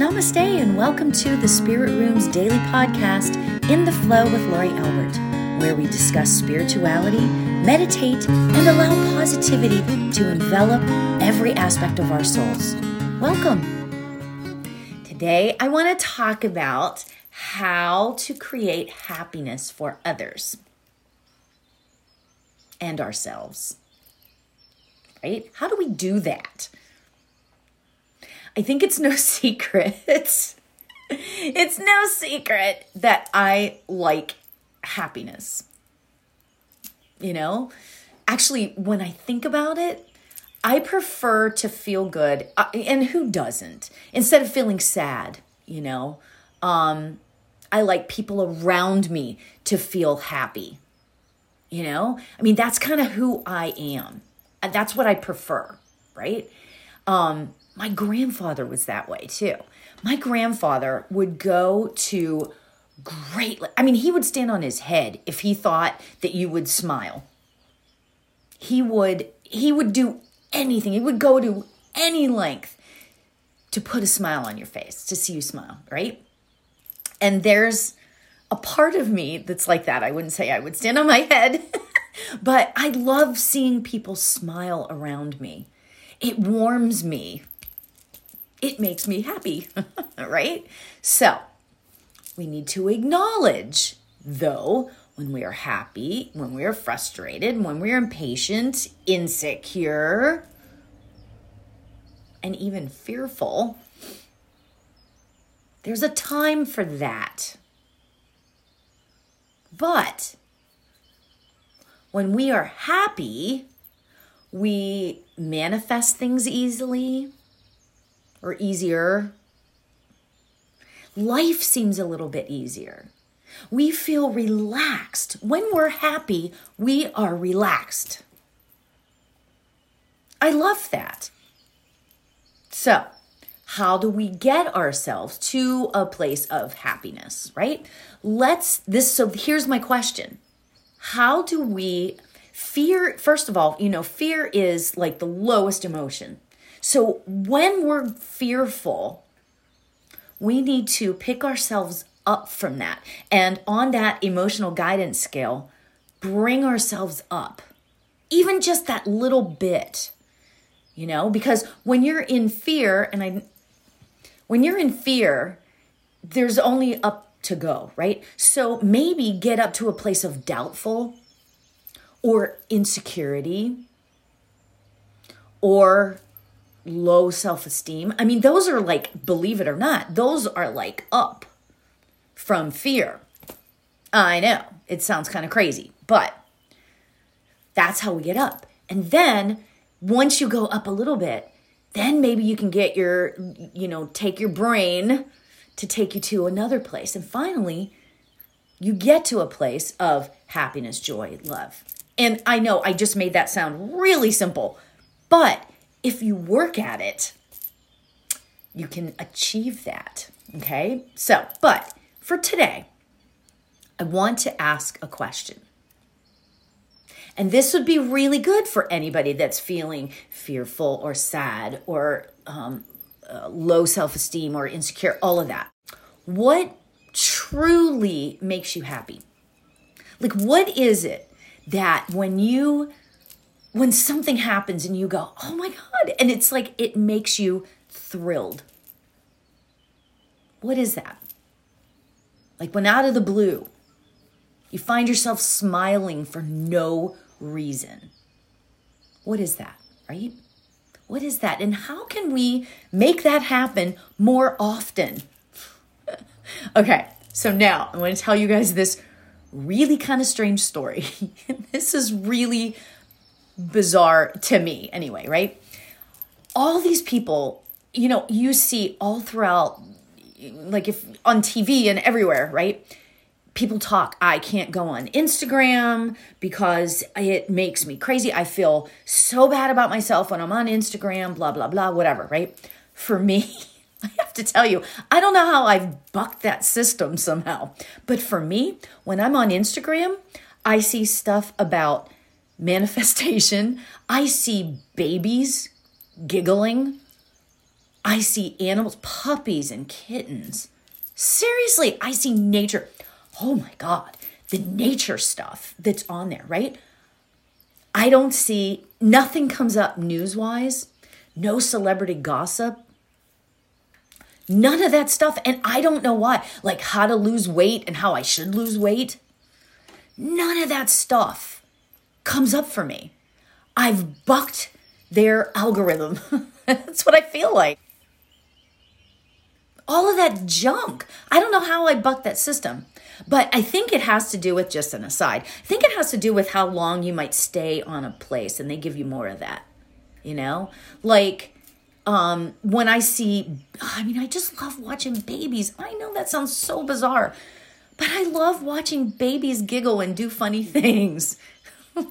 Namaste, and welcome to the Spirit Room's daily podcast, In the Flow with Laurie Albert, where we discuss spirituality, meditate, and allow positivity to envelop every aspect of our souls. Welcome. Today, I want to talk about how to create happiness for others and ourselves. Right? How do we do that? I think it's no secret. it's no secret that I like happiness. You know, actually, when I think about it, I prefer to feel good. Uh, and who doesn't? Instead of feeling sad, you know, um, I like people around me to feel happy. You know, I mean, that's kind of who I am. And that's what I prefer, right? Um, my grandfather was that way too. My grandfather would go to great, I mean, he would stand on his head if he thought that you would smile. He would, he would do anything. He would go to any length to put a smile on your face, to see you smile, right? And there's a part of me that's like that. I wouldn't say I would stand on my head, but I love seeing people smile around me. It warms me it makes me happy, right? So we need to acknowledge, though, when we are happy, when we are frustrated, when we are impatient, insecure, and even fearful, there's a time for that. But when we are happy, we manifest things easily or easier. Life seems a little bit easier. We feel relaxed. When we're happy, we are relaxed. I love that. So, how do we get ourselves to a place of happiness, right? Let's this so here's my question. How do we fear first of all, you know, fear is like the lowest emotion. So when we're fearful, we need to pick ourselves up from that. And on that emotional guidance scale, bring ourselves up, even just that little bit, you know, because when you're in fear, and I, when you're in fear, there's only up to go, right? So maybe get up to a place of doubtful or insecurity or low self esteem. I mean, those are like, believe it or not, those are like up from fear. I know it sounds kind of crazy, but that's how we get up. And then once you go up a little bit, then maybe you can get your, you know, take your brain to take you to another place. And finally, you get to a place of happiness, joy, love. And I know I just made that sound really simple, but if you work at it, you can achieve that. Okay. So, but for today, I want to ask a question. And this would be really good for anybody that's feeling fearful or sad or um, uh, low self esteem or insecure, all of that. What truly makes you happy? Like, what is it that when you when something happens and you go, oh my God, and it's like it makes you thrilled. What is that? Like when out of the blue, you find yourself smiling for no reason. What is that, right? What is that? And how can we make that happen more often? okay, so now I want to tell you guys this really kind of strange story. this is really bizarre to me anyway, right? All these people, you know, you see all throughout, like if on TV and everywhere, right? People talk, I can't go on Instagram because it makes me crazy. I feel so bad about myself when I'm on Instagram, blah, blah, blah, whatever, right? For me, I have to tell you, I don't know how I've bucked that system somehow. But for me, when I'm on Instagram, I see stuff about manifestation. I see babies giggling. I see animals, puppies and kittens. Seriously, I see nature. Oh my God, the nature stuff that's on there, right? I don't see, nothing comes up news wise, no celebrity gossip, none of that stuff. And I don't know why, like how to lose weight and how I should lose weight. None of that stuff comes up for me. I've bucked their algorithm. That's what I feel like. All of that junk. I don't know how I bucked that system. But I think it has to do with just an aside. I think it has to do with how long you might stay on a place and they give you more of that. You know? Like um when I see I mean I just love watching babies. I know that sounds so bizarre. But I love watching babies giggle and do funny things.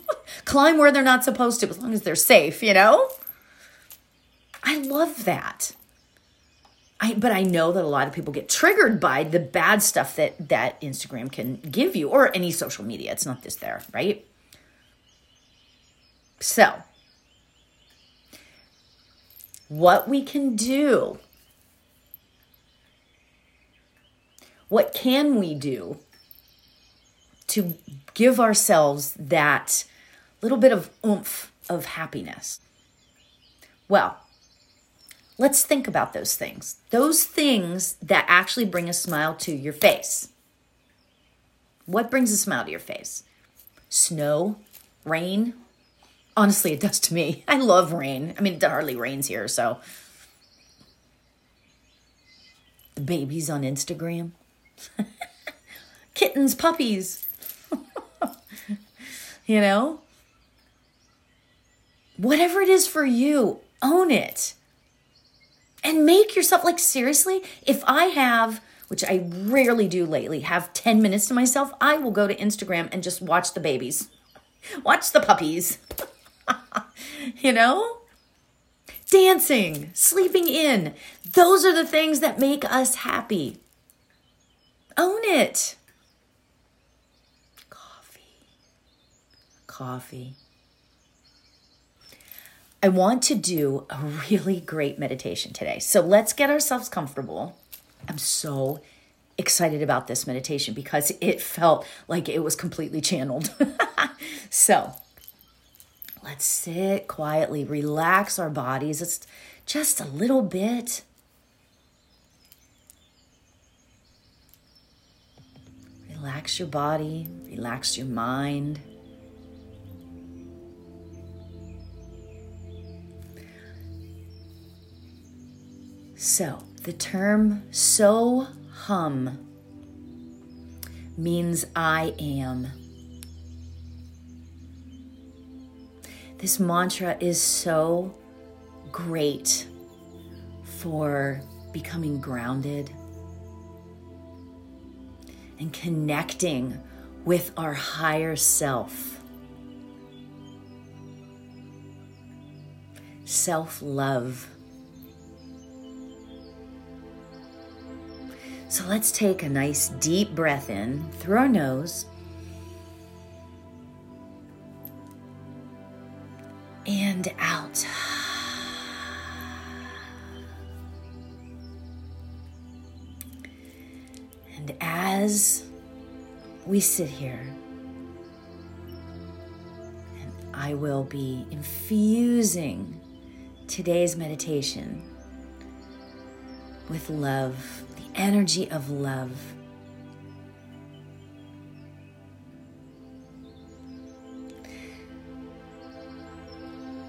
Climb where they're not supposed to as long as they're safe, you know? I love that. I, but I know that a lot of people get triggered by the bad stuff that that Instagram can give you or any social media. It's not just there, right? So, what we can do, what can we do to give ourselves that little bit of oomph of happiness? Well, Let's think about those things. Those things that actually bring a smile to your face. What brings a smile to your face? Snow, rain. Honestly, it does to me. I love rain. I mean, it hardly rains here, so. The babies on Instagram. Kittens, puppies. you know? Whatever it is for you, own it and make yourself like seriously if i have which i rarely do lately have 10 minutes to myself i will go to instagram and just watch the babies watch the puppies you know dancing sleeping in those are the things that make us happy own it coffee coffee I want to do a really great meditation today. So let's get ourselves comfortable. I'm so excited about this meditation because it felt like it was completely channeled. so let's sit quietly, relax our bodies. It's just a little bit. Relax your body, relax your mind. So, the term so hum means I am. This mantra is so great for becoming grounded and connecting with our higher self. Self love. So let's take a nice deep breath in through our nose. And as we sit here, and I will be infusing today's meditation with love the energy of love.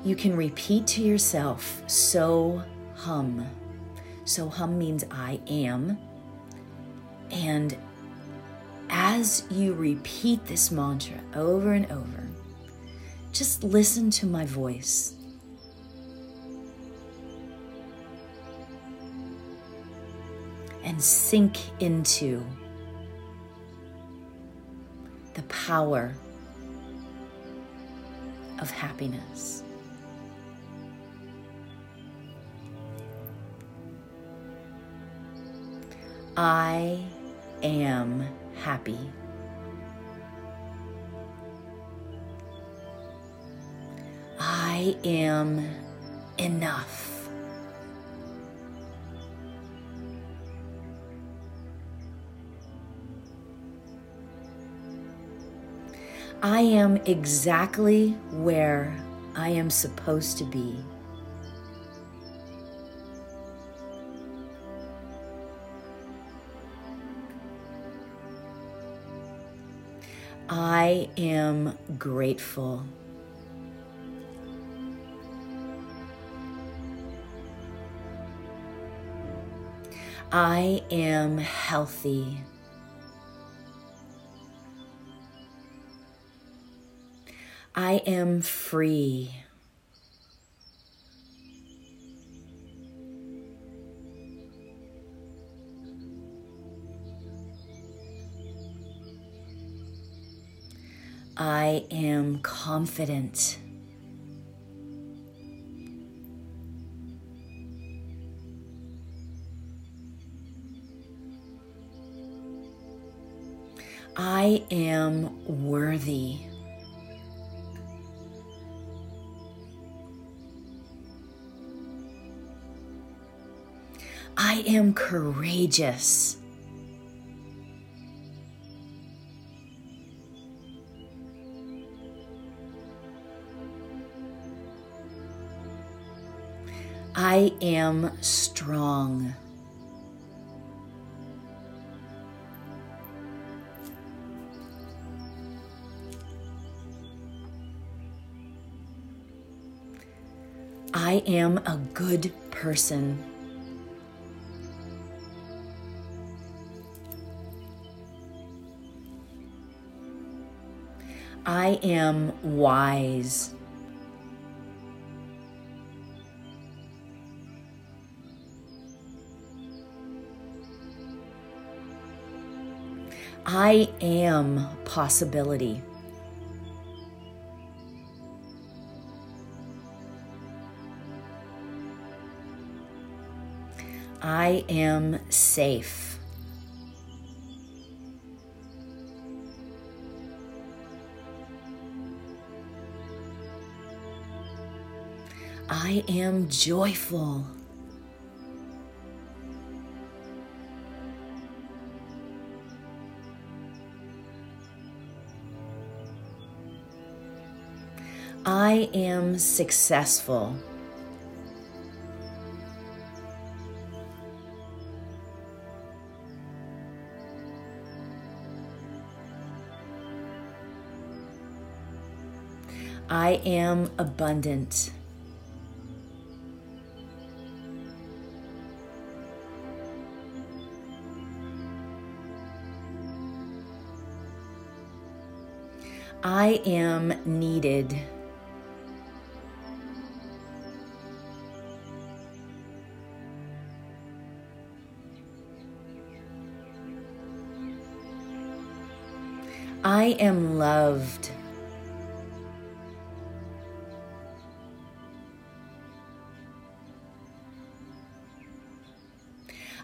You can repeat to yourself, so hum. So hum means I am. And as you repeat this mantra over and over, just listen to my voice. and sink into the power of happiness. I am happy. I am enough. I am exactly where I am supposed to be. I am grateful. I am healthy. I am free. I am confident. I am worthy. I am courageous. I am strong. I am a good person. I am wise. I am possibility. I am safe. I am joyful. I am successful. I am abundant. I am needed. I am loved.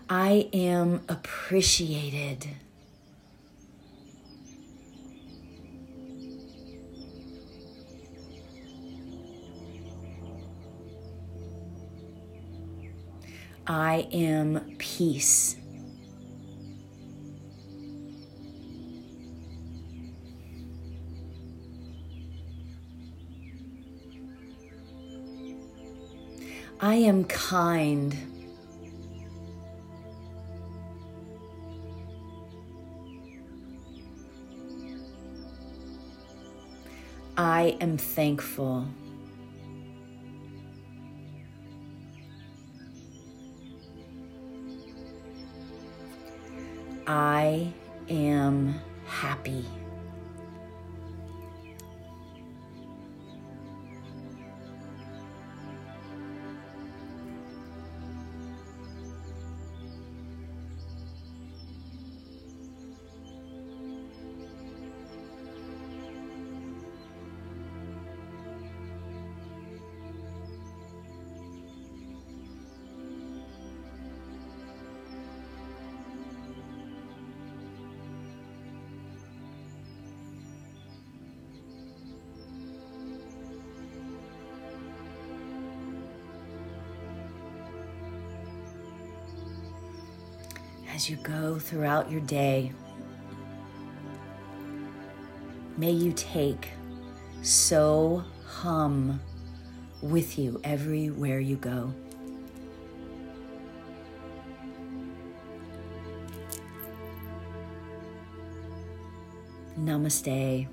I am appreciated. I am peace. I am kind. I am thankful. I am happy. As you go throughout your day. may you take so hum with you everywhere you go. Namaste.